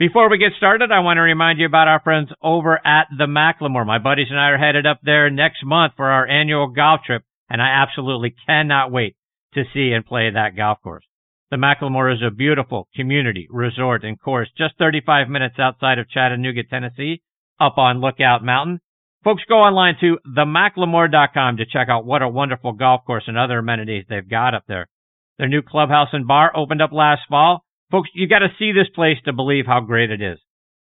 Before we get started, I want to remind you about our friends over at the McLemore. My buddies and I are headed up there next month for our annual golf trip, and I absolutely cannot wait to see and play that golf course. The McLemore is a beautiful community resort and course just 35 minutes outside of Chattanooga, Tennessee, up on Lookout Mountain. Folks, go online to themclemore.com to check out what a wonderful golf course and other amenities they've got up there. Their new clubhouse and bar opened up last fall. Folks, you got to see this place to believe how great it is.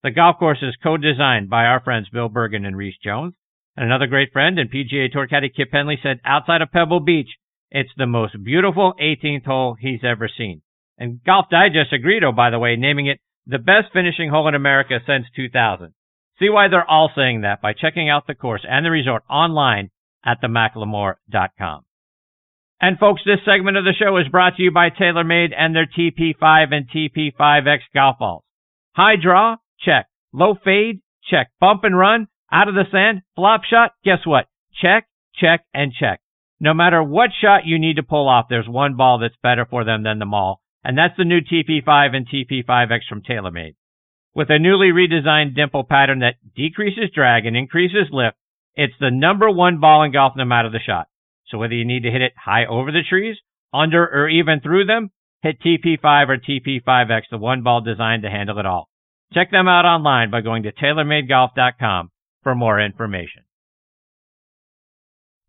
The golf course is co-designed by our friends Bill Bergin and Rees Jones. And another great friend and PGA Tour caddy Kip Henley said outside of Pebble Beach, it's the most beautiful 18th hole he's ever seen. And Golf Digest agreed, oh, by the way, naming it the best finishing hole in America since 2000. See why they're all saying that by checking out the course and the resort online at themclemore.com. And folks, this segment of the show is brought to you by TaylorMade and their TP5 and TP5X golf balls. High draw? Check. Low fade? Check. Bump and run? Out of the sand? Flop shot? Guess what? Check, check, and check. No matter what shot you need to pull off, there's one ball that's better for them than them all, and that's the new TP5 and TP5X from TaylorMade. With a newly redesigned dimple pattern that decreases drag and increases lift, it's the number one ball in golf no matter the shot. So whether you need to hit it high over the trees, under, or even through them, hit TP5 or TP5X, the one ball designed to handle it all. Check them out online by going to TaylorMadeGolf.com for more information.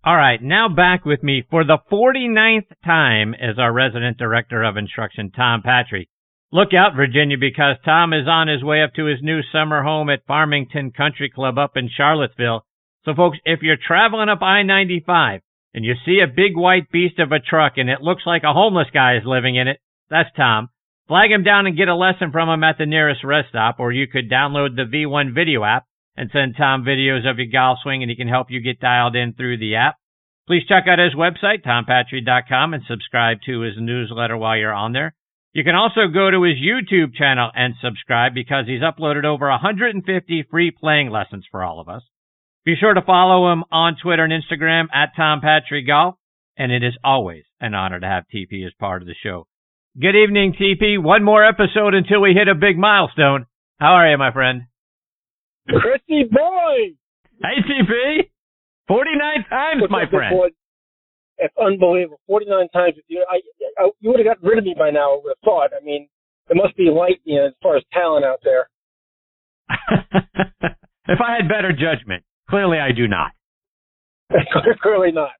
All right, now back with me for the 49th time as our resident director of instruction, Tom Patri. Look out, Virginia, because Tom is on his way up to his new summer home at Farmington Country Club up in Charlottesville. So folks, if you're traveling up I-95 and you see a big white beast of a truck and it looks like a homeless guy is living in it, that's Tom. Flag him down and get a lesson from him at the nearest rest stop, or you could download the V1 video app and send Tom videos of your golf swing and he can help you get dialed in through the app. Please check out his website, tompatri.com, and subscribe to his newsletter while you're on there. You can also go to his YouTube channel and subscribe because he's uploaded over 150 free playing lessons for all of us. Be sure to follow him on Twitter and Instagram at Tom Patri Golf, and it is always an honor to have TP as part of the show. Good evening, TP. One more episode until we hit a big milestone. How are you, my friend? Chrissy boy! Hey, TP! 49 times, my friend. It's unbelievable. 49 times with you. I, I, you would have gotten rid of me by now, I would have thought. I mean, there must be light, you know, as far as talent out there. if I had better judgment, clearly I do not. clearly not.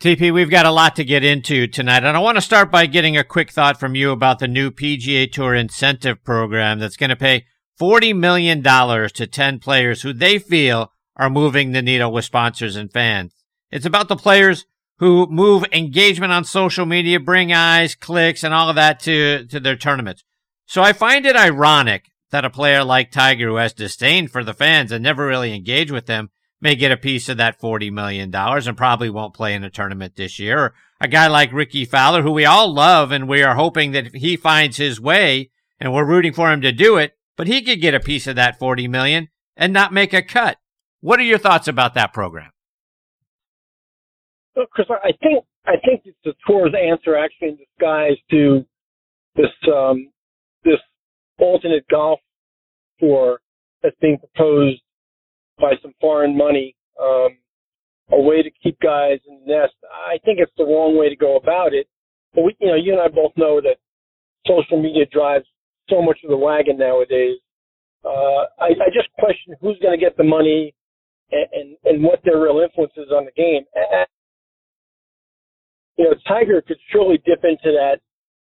TP, we've got a lot to get into tonight, and I want to start by getting a quick thought from you about the new PGA Tour incentive program that's going to pay $40 million to 10 players who they feel are moving the needle with sponsors and fans. It's about the players who move engagement on social media, bring eyes, clicks, and all of that to, to their tournaments. So I find it ironic that a player like Tiger, who has disdain for the fans and never really engage with them, may get a piece of that $40 million and probably won't play in a tournament this year. Or a guy like Rickie Fowler, who we all love and we are hoping that he finds his way and we're rooting for him to do it, but he could get a piece of that 40 million and not make a cut. What are your thoughts about that program? Chris, I think I think it's the tour's answer actually in disguise to this um, this alternate golf tour that's being proposed by some foreign money, um, a way to keep guys in the nest. I think it's the wrong way to go about it. But we, you know, you and I both know that social media drives so much of the wagon nowadays. Uh, I, I just question who's going to get the money and, and, and what their real influence is on the game. You know, Tiger could surely dip into that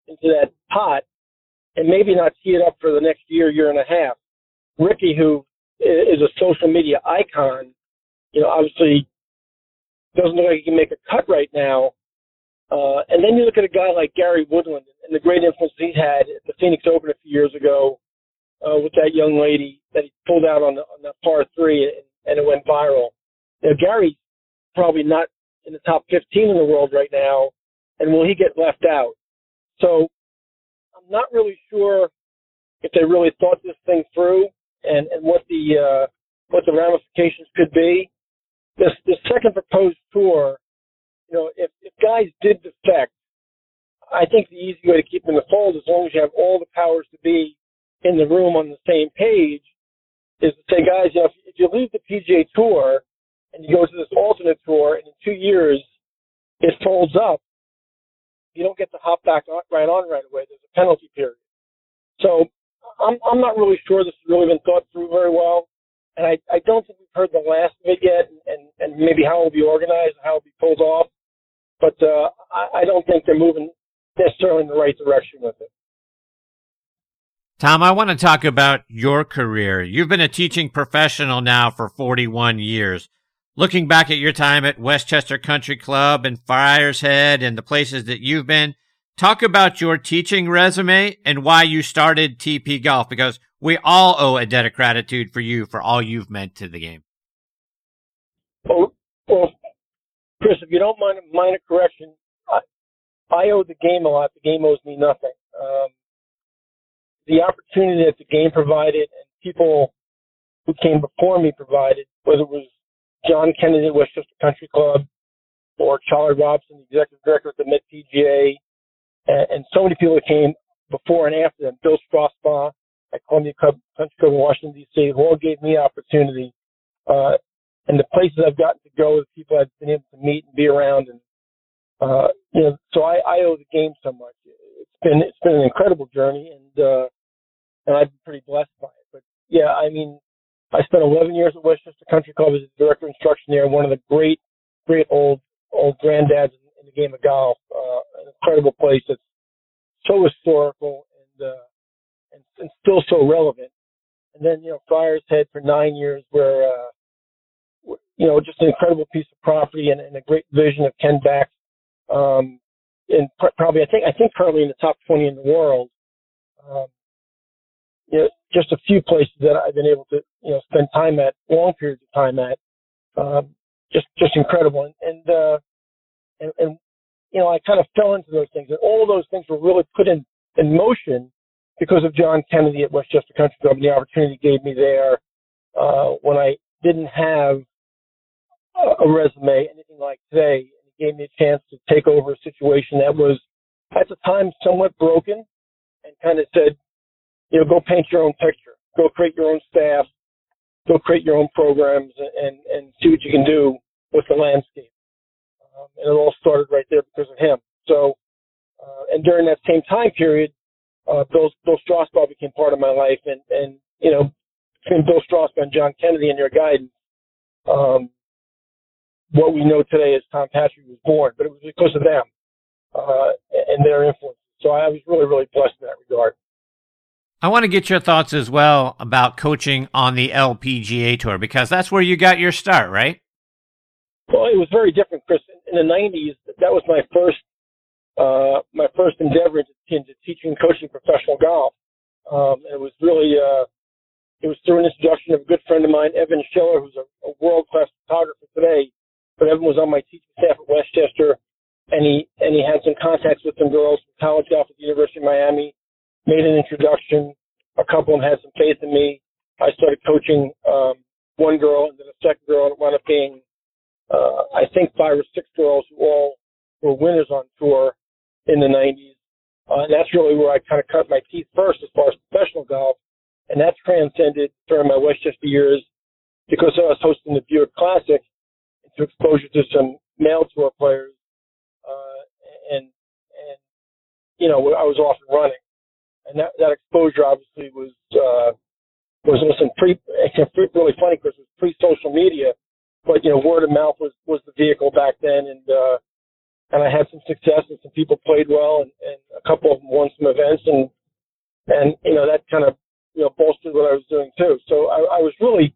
into that pot and maybe not see it up for the next year, year and a half. Rickie, who is a social media icon, you know, obviously doesn't look like he can make a cut right now. Uh, and then you look at a guy like Gary Woodland and the great influence he's had at the Phoenix Open a few years ago uh, with that young lady that he pulled out on the on that par three and, and it went viral. Now Gary's probably not in the top 15 in the world right now, and will he get left out? So I'm not really sure if they really thought this thing through and, and what the uh, what the ramifications could be. This this second proposed tour, you know, if, if guys did defect, I think the easy way to keep them in the fold, as long as you have all the powers to be in the room on the same page is to say, guys, you know, if, if you leave the PGA Tour and you go to this alternate tour, and in two years it folds up, you don't get to hop back on, right on right away. There's a penalty period. So I'm I'm not really sure this has really been thought through very well, and I I don't think we've heard the last of it yet, and and maybe how it will be organized, and how it will be pulled off. But uh, I, I don't think they're moving necessarily in the right direction with it. Tom, I want to talk about your career. You've been a teaching professional now for 41 years. Looking back at your time at Westchester Country Club and Friar's Head and the places that you've been, talk about your teaching resume and why you started TP Golf because we all owe a debt of gratitude for you for all you've meant to the game. Well, well Chris, if you don't mind, mind a correction, I, I owe the game a lot. The game owes me nothing. Um, the opportunity that the game provided and people who came before me provided, whether it was John Kennedy at Westchester Country Club or Charlie Robson, the executive director at the Met PGA, and, and so many people that came before and after them, Bill Strausbaugh at Columbia Club, Country Club in Washington, D.C., who all gave me opportunity. Uh, and the places I've gotten to go, the people I've been able to meet and be around, and uh, you know, so I, I owe the game so much. It's been it's been an incredible journey, and uh, and I've been pretty blessed by it. But yeah, I mean, I spent 11 years at Westchester Country Club as a director of instruction there, one of the great, great old old granddads in, in the game of golf. Uh, an incredible place that's so historical and, uh, and and still so relevant. And then you know, Friar's Head for nine years, where uh, you know, just an incredible piece of property and, and a great vision of Ken Bakst. Um, and pr- probably, I think, I think probably in the top 20 in the world. Um, you know, just a few places that I've been able to, you know, spend time at, long periods of time at. Um, just, just incredible. And, and, uh, and, and, you know, I kind of fell into those things and all those things were really put in, in motion because of John Kennedy at Westchester Country Club and the opportunity he gave me there, uh, when I didn't have a resume, anything like today. And he gave me a chance to take over a situation that was at the time somewhat broken and kind of said, you know, go paint your own picture, go create your own staff, go create your own programs and, and see what you can do with the landscape. Um, and it all started right there because of him. So, uh, and during that same time period, uh, Bill, Bill Strausbaugh became part of my life and, and, you know, between Bill Strausbaugh and John Kennedy and their guidance, um, what we know today as Tom Patrick was born, but it was because of them uh, and their influence. So I was really, really blessed in that regard. I want to get your thoughts as well about coaching on the LPGA tour because that's where you got your start, right? Well, it was very different, Chris. In the '90s, that was my first uh, my first endeavor into, teaching and coaching professional golf. Um, it was really uh, it was through an introduction of a good friend of mine, Evan Schiller, who's a, a world class photographer today but Evan was on my teaching staff at Westchester, and he and he had some contacts with some girls from college golf at the University of Miami. Made an introduction. A couple of them had some faith in me. I started coaching um, one girl, and then a second girl, and it wound up being, I think, five or six girls who all were winners on tour in the 90s. Uh, and that's really where I kind of cut my teeth first as far as professional golf. And that's transcended during my Westchester years because I was hosting the Buick Classic to exposure to some male tour players, uh, and and you know I was off and running, and that that exposure obviously was uh, was listen pre really funny because it was pre social media, but you know word of mouth was was the vehicle back then, and uh, and I had some success and some people played well, and, and a couple of them won some events, and and you know that kind of you know bolstered what I was doing too. So I, I was really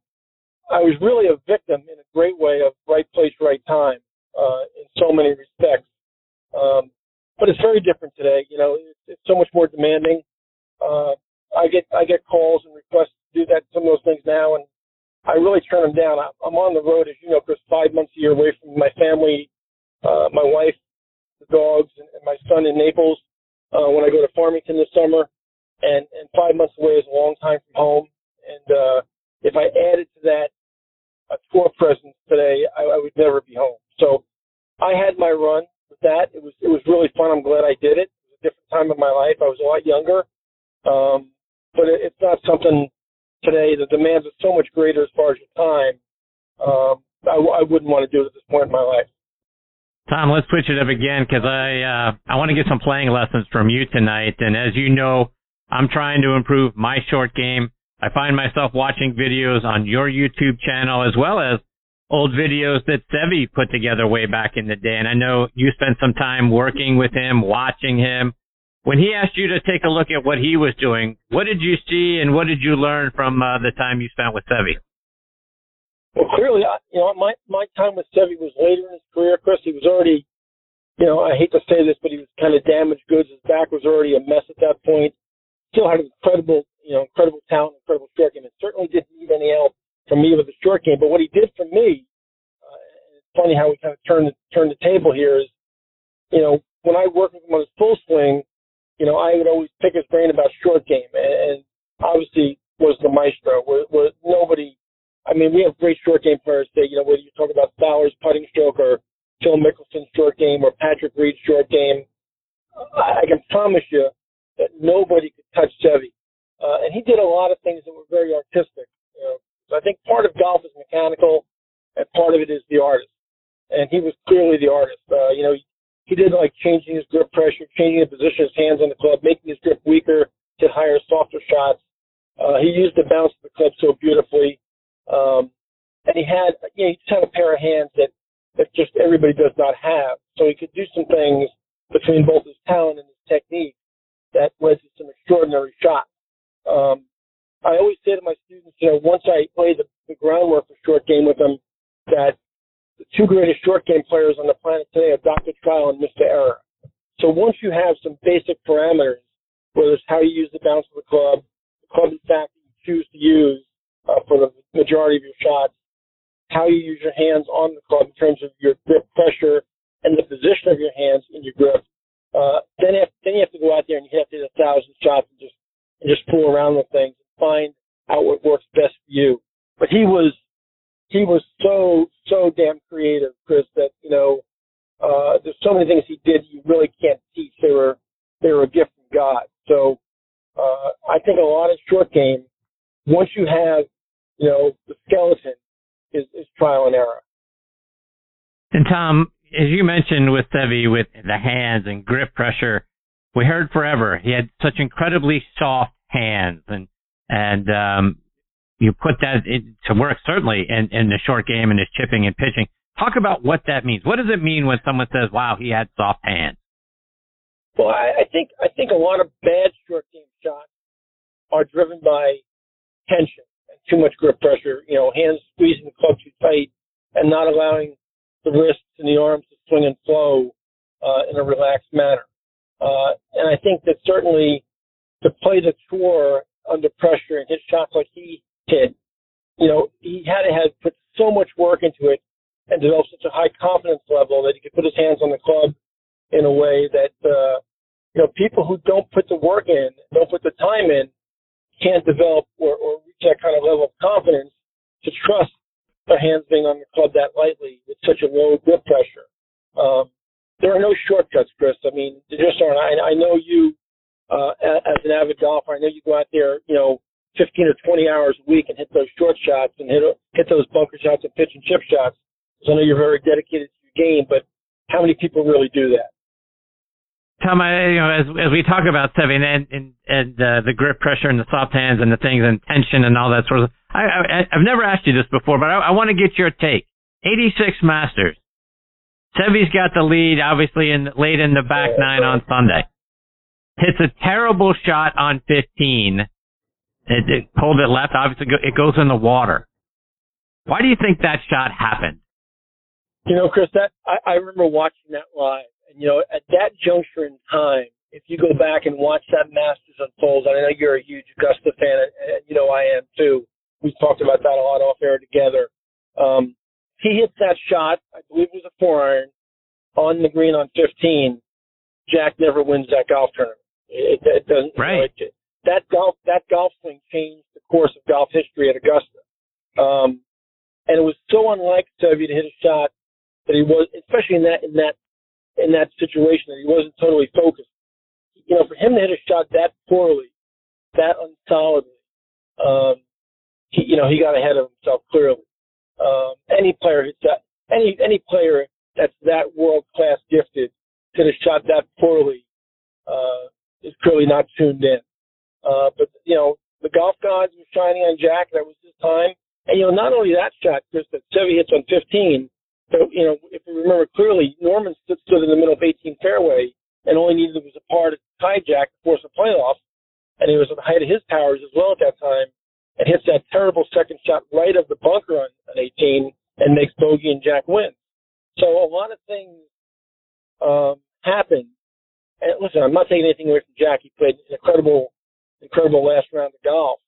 I was really a victim in a great way of right place, right time uh, in so many respects. Um, but it's very different today. You know, it's, it's so much more demanding. Uh, I get I get calls and requests to do that some of those things now, and I really turn them down. I, I'm on the road, as you know, Chris, five months a year away from my family, uh, my wife, the dogs, and, and my son in Naples. Uh, when I go to Farmington this summer, and and five months away is a long time from home. And uh, if I added to that a tour presence today, I, I would never be home. So I had my run with that. It was it was really fun. I'm glad I did it. It was a different time of my life. I was a lot younger. Um, but it, it's not something today. The demands are so much greater as far as your time. Um, I, I wouldn't want to do it at this point in my life. Tom, let's switch it up again because I uh, I want to get some playing lessons from you tonight. And as you know, I'm trying to improve my short game. I find myself watching videos on your YouTube channel as well as old videos that Seve put together way back in the day. And I know you spent some time working with him, watching him. When he asked you to take a look at what he was doing, what did you see and what did you learn from uh, the time you spent with Seve? Well, clearly, you know, my my time with Seve was later in his career. Chris, he was already, you know, I hate to say this, but he was kind of damaged goods. His back was already a mess at that point. Still had incredible, you know, incredible talent, incredible short game, and certainly didn't need any help from me with the short game. But what he did for me, uh, it's funny how we kind of turned turned the table here. Is, you know, when I worked with him on his full swing, you know, I would always pick his brain about short game, and, obviously was the maestro. Was, was nobody I mean, we have great short game players that, you know, whether you talk about Fowler's putting stroke or Phil Mickelson's short game or Patrick Reed's short game, I, I can promise you that nobody could touch Seve. Uh, and he did a lot of things that were very artistic. You know, so I think part of golf is mechanical, and part of it is the artist. And he was clearly the artist. Uh, you know, he, did like changing his grip pressure, changing the position of his hands on the club, making his grip weaker to higher, softer shots. Uh, he used the bounce of the club so beautifully. Um, and he had, you know, he just had a pair of hands that, that just everybody does not have. So he could do some things between both his talent and his technique that led to some extraordinary shots. Um, I always say to my students, you know, once I lay the, the groundwork for short game with them, that the two greatest short game players on the planet today are Dr. Trial and Mr. Error. So once you have some basic parameters, whether it's how you use the bounce of the club, the club in you choose to use, uh, for the majority of your shots, how you use your hands on the club in terms of your grip pressure and the position of your hands in your grip. Uh, then, have, then you have to go out there and you have to hit a thousand shots and just and just fool around with things and find out what works best for you. But he was he was so so damn creative, Chris. That you know, uh, there's so many things he did you really can't teach. They were they were a gift from God. So uh, I think a lot of short game once you have, you know, the skeleton is, is trial and error. And Tom, as you mentioned with Seve, with the hands and grip pressure, we heard forever he had such incredibly soft hands, and and um, you put that to work certainly in, in the short game and his chipping and pitching. Talk about what that means. What does it mean when someone says, "Wow, he had soft hands"? Well, I, I think I think a lot of bad short game shots are driven by tension and too much grip pressure, you know, hands squeezing the club too tight and not allowing the wrists and the arms to swing and flow uh, in a relaxed manner. Uh, and I think that certainly to play the tour under pressure and hit shots like he hit, you know, he had to have put so much work into it and develop such a high confidence level that he could put his hands on the club in a way that, uh, you know, people who don't put the work in, don't put the time in, can't develop or, or reach that kind of level of confidence to trust their hands being on the club that lightly with such a low grip pressure. Um, there are no shortcuts, Chris. I mean, there just aren't. I, I know you, uh, as an avid golfer, I know you go out there, you know, 15 or 20 hours a week and hit those short shots and hit hit those bunker shots and pitch and chip shots. Because I know you're very dedicated to your game, but how many people really do that? Tom, I, you know, as as we talk about Seve and and, and uh, the grip pressure and the soft hands and the things and tension and all that sort of, I, I I've never asked you this before, but I, I want to get your take. 86 Masters. Seve's got the lead, obviously, in late in the back nine on Sunday. Hits a terrible shot on 15. It, it pulled it left. Obviously, it goes in the water. Why do you think that shot happened? You know, Chris, that I, I remember watching that live and you know, at that juncture in time, if you go back and watch that Masters unfold, I know you're a huge Augusta fan, and you know I am too. We've talked about that a lot off air together. Um, he hits that shot, I believe it was a four iron, on the green on 15. Jack never wins that golf tournament. It, it doesn't. Right. You know, it, that golf that golf swing changed the course of golf history at Augusta. Um, and it was so unlike Seve to hit a shot that he was, especially in that in that in that situation that he wasn't totally focused. You know, for him to hit a shot that poorly that unsolidly, um, he, you know, he got ahead of himself clearly. Um, any player hits that, any any player that's that world class gifted could have shot that poorly uh, is clearly not tuned in. Uh, but you know, the golf gods were shining on Jack. That was his time. And you know, not only that shot, Chris, that Seve hits on 15. But you know, if you remember clearly, Norman stood, stood in the middle of 18 fairway and only needed was a par to tie Jack to force a playoff. And he was at the height of his powers as well at that time, and hits that terrible second shot right of the bunker on, on 18 and makes bogey and Jack win. So a lot of things um, happen. And listen, I'm not taking anything away from Jack. He played an incredible, incredible last round of golf.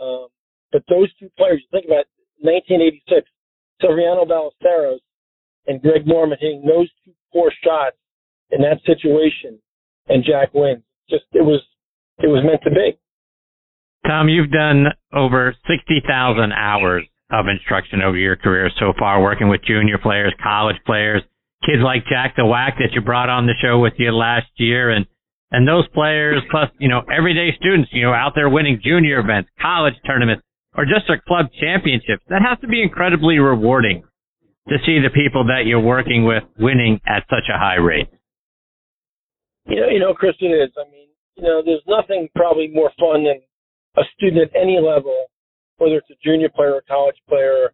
Um, but those two players, you think about 1986, Severiano Ballesteros and Greg Norman hitting those two poor shots in that situation, and Jack wins. Just it was it was meant to be. Tom, you've done over 60,000 hours of instruction over your career so far, working with junior players, college players, kids like Jack the Whack that you brought on the show with you last year, and and those players plus you know everyday students, you know, out there winning junior events, college tournaments, or just a club championship. That has to be incredibly rewarding to see the people that you're working with winning at such a high rate. You know, you know, Chris, it is. I mean, you know, there's nothing probably more fun than a student at any level, whether it's a junior player, a college player,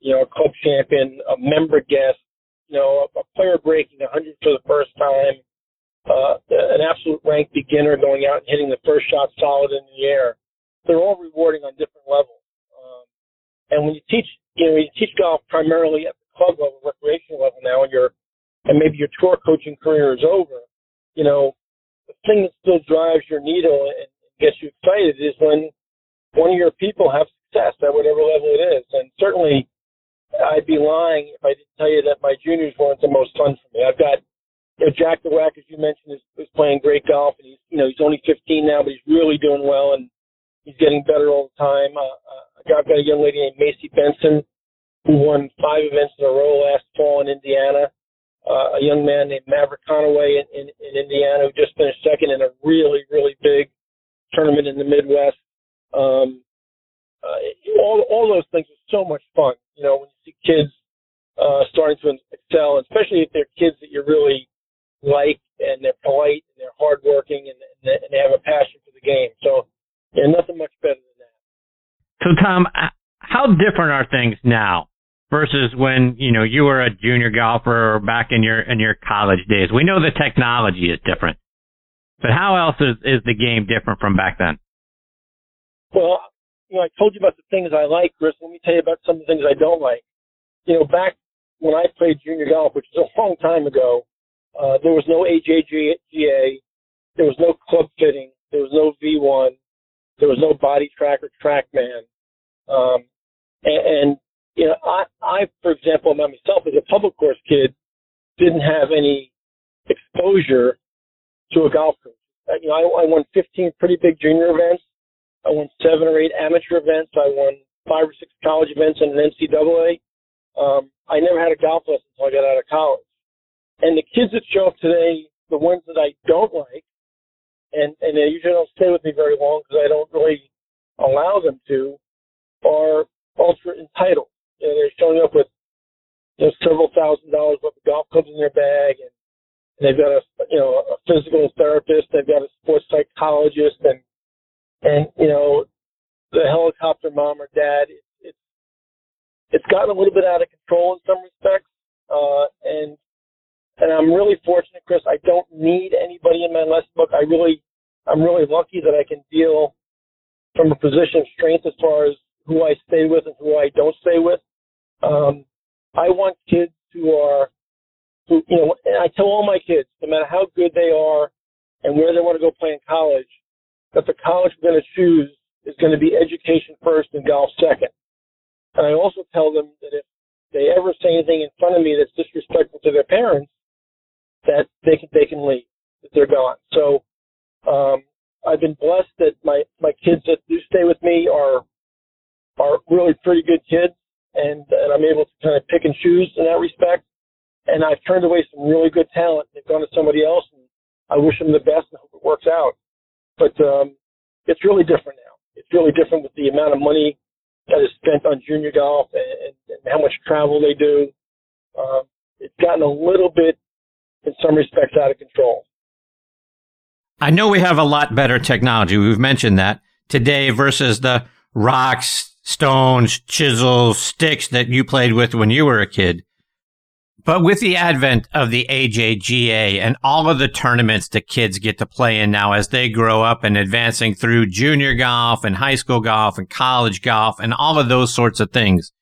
you know, a club champion, a member guest, you know, a, a player breaking 100 for the first time, uh, an absolute ranked beginner going out and hitting the first shot solid in the air. They're all rewarding on different levels. Um, and when you teach, you know, you teach golf primarily at the club level, recreational level now, and your and maybe your tour coaching career is over. You know, the thing that still drives your needle and gets you excited is when one of your people have success at whatever level it is. And certainly, I'd be lying if I didn't tell you that my juniors weren't the most fun for me. I've got you know, Jack the Whack, as you mentioned, is, is playing great golf, and he's you know he's only 15 now, but he's really doing well, and he's getting better all the time. Uh, uh, I've got a young lady named Macy Benson who won five events in a row last fall in Indiana. Uh, a young man named Maverick Conaway in, in, in Indiana who just finished second in a really, really big tournament in the Midwest. Um, uh, all, all those things are so much fun. You know, when you see kids uh, starting to excel, especially if they're kids that you really like and they're polite and they're hardworking and, and they have a passion for the game. So, yeah, nothing much better than that. So, Tom, uh, how different are things now versus when you know you were a junior golfer or back in your in your college days? We know the technology is different, but how else is is the game different from back then? Well, you know, I told you about the things I like, Chris. Let me tell you about some of the things I don't like. You know, back when I played junior golf, which is a long time ago, uh, there was no AJGA, there was no club fitting, there was no V1, there was no body tracker track or TrackMan. Um, and, and, you know, I, I, for example, myself as a public course kid, didn't have any exposure to a golf course. Uh, you know, I, I won 15 pretty big junior events. I won seven or eight amateur events. I won five or six college events and an NCAA. Um, I never had a golf lesson until I got out of college. And the kids that show up today, the ones that I don't like, and and they usually don't stay with me very long because I don't really allow them to, are ultra entitled. You know, they're showing up with you know several thousand dollars worth of golf clubs in their bag, and, and they've got a you know a physical therapist, they've got a sports psychologist, and and you know the helicopter mom or dad. It, it's it's gotten a little bit out of control in some respects, uh, and and I'm really fortunate, Chris. I don't need anybody in my lesson book. I really, I'm really lucky that I can deal from a position of strength as far as who I stay with and who I don't stay with. Um, I want kids who are, who you know, and I tell all my kids, no matter how good they are and where they want to go play in college, that the college we're going to choose is going to be education first and golf second. And I also tell them that if they ever say anything in front of me that's disrespectful to their parents, that they can they can leave that they're gone. So um, I've been blessed that my my kids that do stay with me are are really pretty good kids, and and I'm able to kind of pick and choose in that respect. And I've turned away some really good talent. They've gone to somebody else, and I wish them the best and hope it works out. But um, it's really different now. It's really different with the amount of money that is spent on junior golf and, and how much travel they do. Um, it's gotten a little bit, in some respects, out of control. I know we have a lot better technology. We've mentioned that today versus the rocks, stones, chisels, sticks that you played with when you were a kid. But with the advent of the AJGA and all of the tournaments that kids get to play in now as they grow up and advancing through junior golf and high school golf and college golf and all of those sorts of things,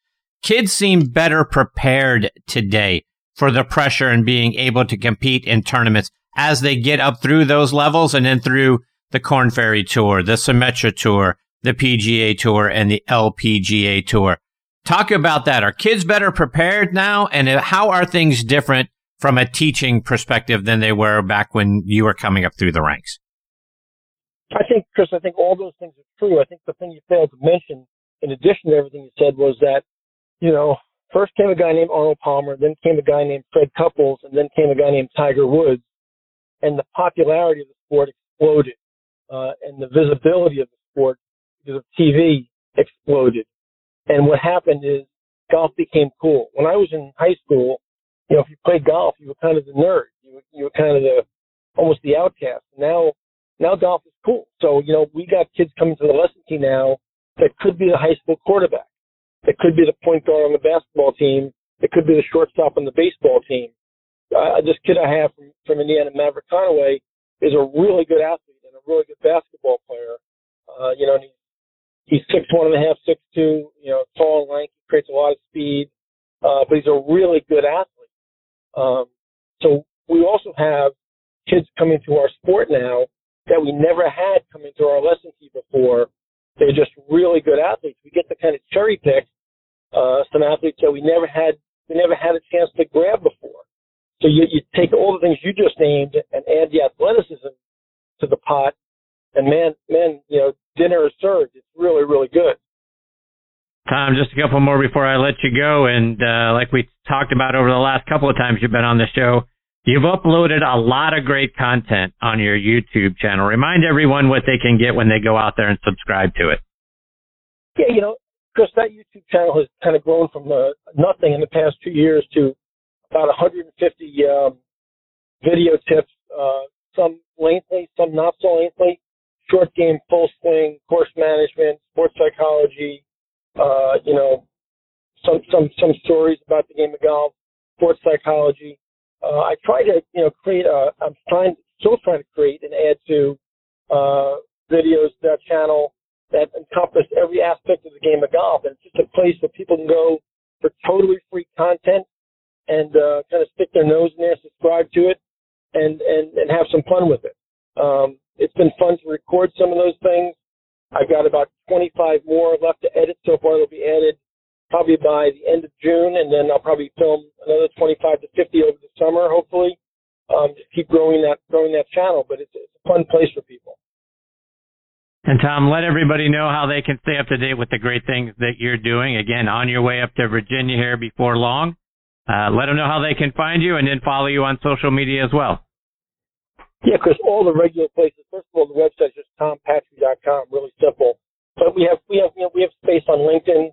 kids seem better prepared today for the pressure and being able to compete in tournaments as they get up through those levels and then through the Korn Ferry Tour, the Symetra Tour, the PGA Tour, and the LPGA Tour. Talk about that. Are kids better prepared now? And how are things different from a teaching perspective than they were back when you were coming up through the ranks? I think, Chris, I think all those things are true. I think the thing you failed to mention, in addition to everything you said, was that, you know, first came a guy named Arnold Palmer, then came a guy named Fred Couples, and then came a guy named Tiger Woods. And the popularity of the sport exploded. Uh, and the visibility of the sport because of TV exploded. And what happened is golf became cool. When I was in high school, you know, if you played golf, you were kind of the nerd. You were, you were kind of the, almost the outcast. Now, now golf is cool. So, you know, we got kids coming to the lesson team now that could be the high school quarterback. That could be the point guard on the basketball team. It could be the shortstop on the baseball team. Uh, this kid I have from, from Indiana, Maverick Conaway, is a really good athlete and a really good basketball player. Uh, you know, and he's he's six one and a half, six two, you know, tall and lanky, creates a lot of speed, uh, but he's a really good athlete. Um, so we also have kids coming to our sport now that we never had coming to our lesson key before. They're just really good athletes. We get to kind of cherry pick uh, some athletes that we never had we never had a chance to grab before. So you, you take all the things you just named and add the athleticism to the pot, and man, man, you know, dinner is served. It's really, really good. Tom, just a couple more before I let you go. And uh, like we talked about over the last couple of times you've been on the show, you've uploaded a lot of great content on your YouTube channel. Remind everyone what they can get when they go out there and subscribe to it. Yeah, you know, Chris, that YouTube channel has kind of grown from uh, nothing in the past two years to about 150 um, video tips, uh, some lengthy, some not so lengthy short game, full swing, course management, sports psychology, uh, you know, some some some stories about the game of golf, sports psychology. Uh, I try to you know create a. I'm trying still trying to create and add to uh, videos to that channel that encompass every aspect of the game of golf, and it's just a place where people can go for totally free content and uh, kind of stick their nose in there, subscribe to it, and and and have some fun with it. Um, it's been fun to record some of those things. I've got about 25 more left to edit so far. They'll be added probably by the end of June, and then I'll probably film another 25 to 50 over the summer, hopefully. Um, just keep growing that growing that channel, but it's, it's a fun place for people. And Tom, let everybody know how they can stay up to date with the great things that you're doing. Again, on your way up to Virginia here before long. Uh, let them know how they can find you and then follow you on social media as well. Yeah, Chris, all the regular places. First of all, the website is just tompatri.com, really simple. But we have we have you know we have space on LinkedIn,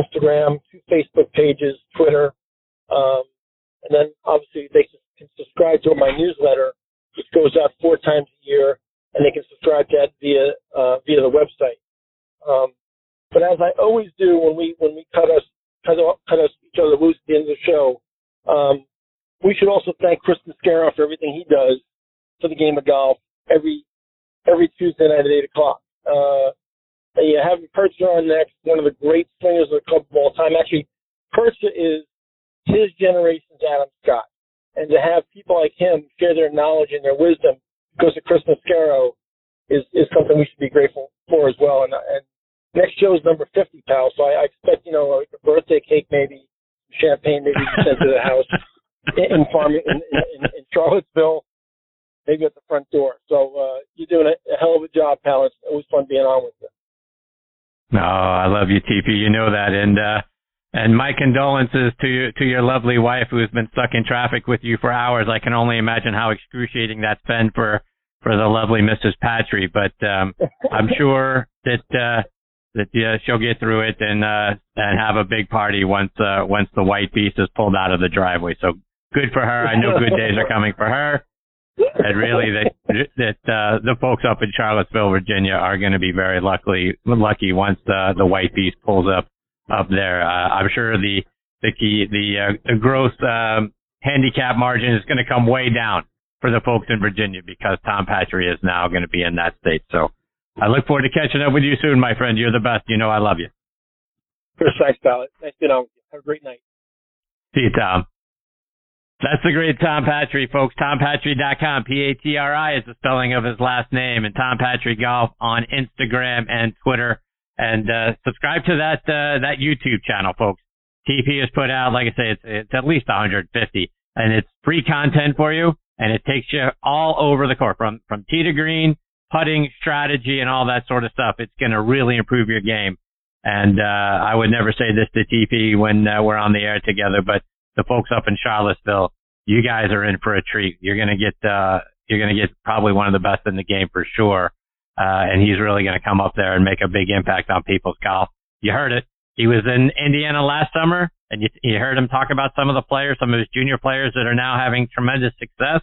Instagram, two Facebook pages, Twitter, um, and then obviously they can subscribe to my newsletter, which goes out four times a year, and they can subscribe to that via uh, via the website. Um, but as I always do when we when we cut us cut, cut us each other loose at the end of the show, um, we should also thank Chris Mascaro for everything he does for the game of golf every every Tuesday night at eight o'clock. Uh, you have Percha on next, one of the great swingers of the club of all time. Actually, Percha is his generation's Adam Scott, and to have people like him share their knowledge and their wisdom because of Chris Mascaro is is something we should be grateful for as well. And, and next show is number fifty, pal. So I, I expect you know a birthday cake, maybe champagne, maybe sent to the house in farm in, in, in Charlottesville maybe at the front door. So uh, you're doing a, a hell of a job, pal. It's always fun being on with you. No, oh, I love you, TP. You know that, and uh, and my condolences to you, to your lovely wife who has been stuck in traffic with you for hours. I can only imagine how excruciating that's been for for the lovely Mrs. Patri, but um, I'm sure that uh, that uh, she'll get through it and uh, and have a big party once uh, once the white beast is pulled out of the driveway. So good for her. I know good days are coming for her. And really, that that uh, the folks up in Charlottesville, Virginia, are going to be very lucky lucky once the the white beast pulls up up there. Uh, I'm sure the the key the uh, the gross um, handicap margin is going to come way down for the folks in Virginia because Tom Patri is now going to be in that state. So I look forward to catching up with you soon, my friend. You're the best. You know I love you. Chris, nice ballot. Nice to know. Have a great night. See you, Tom. That's the great Tom Patri, folks. TomPatri.com. P-A-T-R-I is the spelling of his last name. And Tom Patri Golf on Instagram and Twitter. And uh, subscribe to that uh, that YouTube channel, folks. TP has put out, like I say, it's, it's at least 150. And it's free content for you. And it takes you all over the court from, from tee to green, putting strategy and all that sort of stuff. It's going to really improve your game. And uh, I would never say this to TP when uh, we're on the air together, but the folks up in Charlottesville, you guys are in for a treat. You're gonna get uh, you're gonna get probably one of the best in the game for sure. Uh, and he's really gonna come up there and make a big impact on people's golf. You heard it. He was in Indiana last summer, and you, you heard him talk about some of the players, some of his junior players that are now having tremendous success.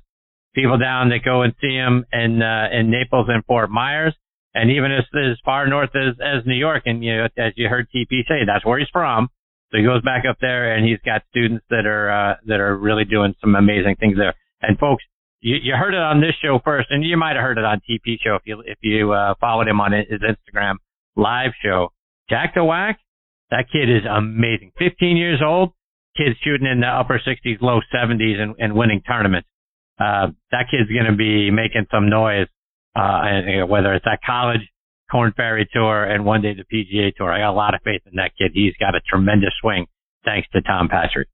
People down that go and see him in uh, in Naples and Fort Myers, and even as as far north as as New York. And you as you heard TP say, that's where he's from. So he goes back up there and he's got students that are, uh, that are really doing some amazing things there. And folks, you, you heard it on this show first and you might have heard it on TP show if you, if you, uh, followed him on his Instagram live show. Jack the that kid is amazing. 15 years old, kid's shooting in the upper 60s, low 70s and, and winning tournaments. Uh, that kid's going to be making some noise, uh, and, whether it's at college Korn Ferry Tour and one day the PGA Tour. I got a lot of faith in that kid. He's got a tremendous swing thanks to Tom Patri.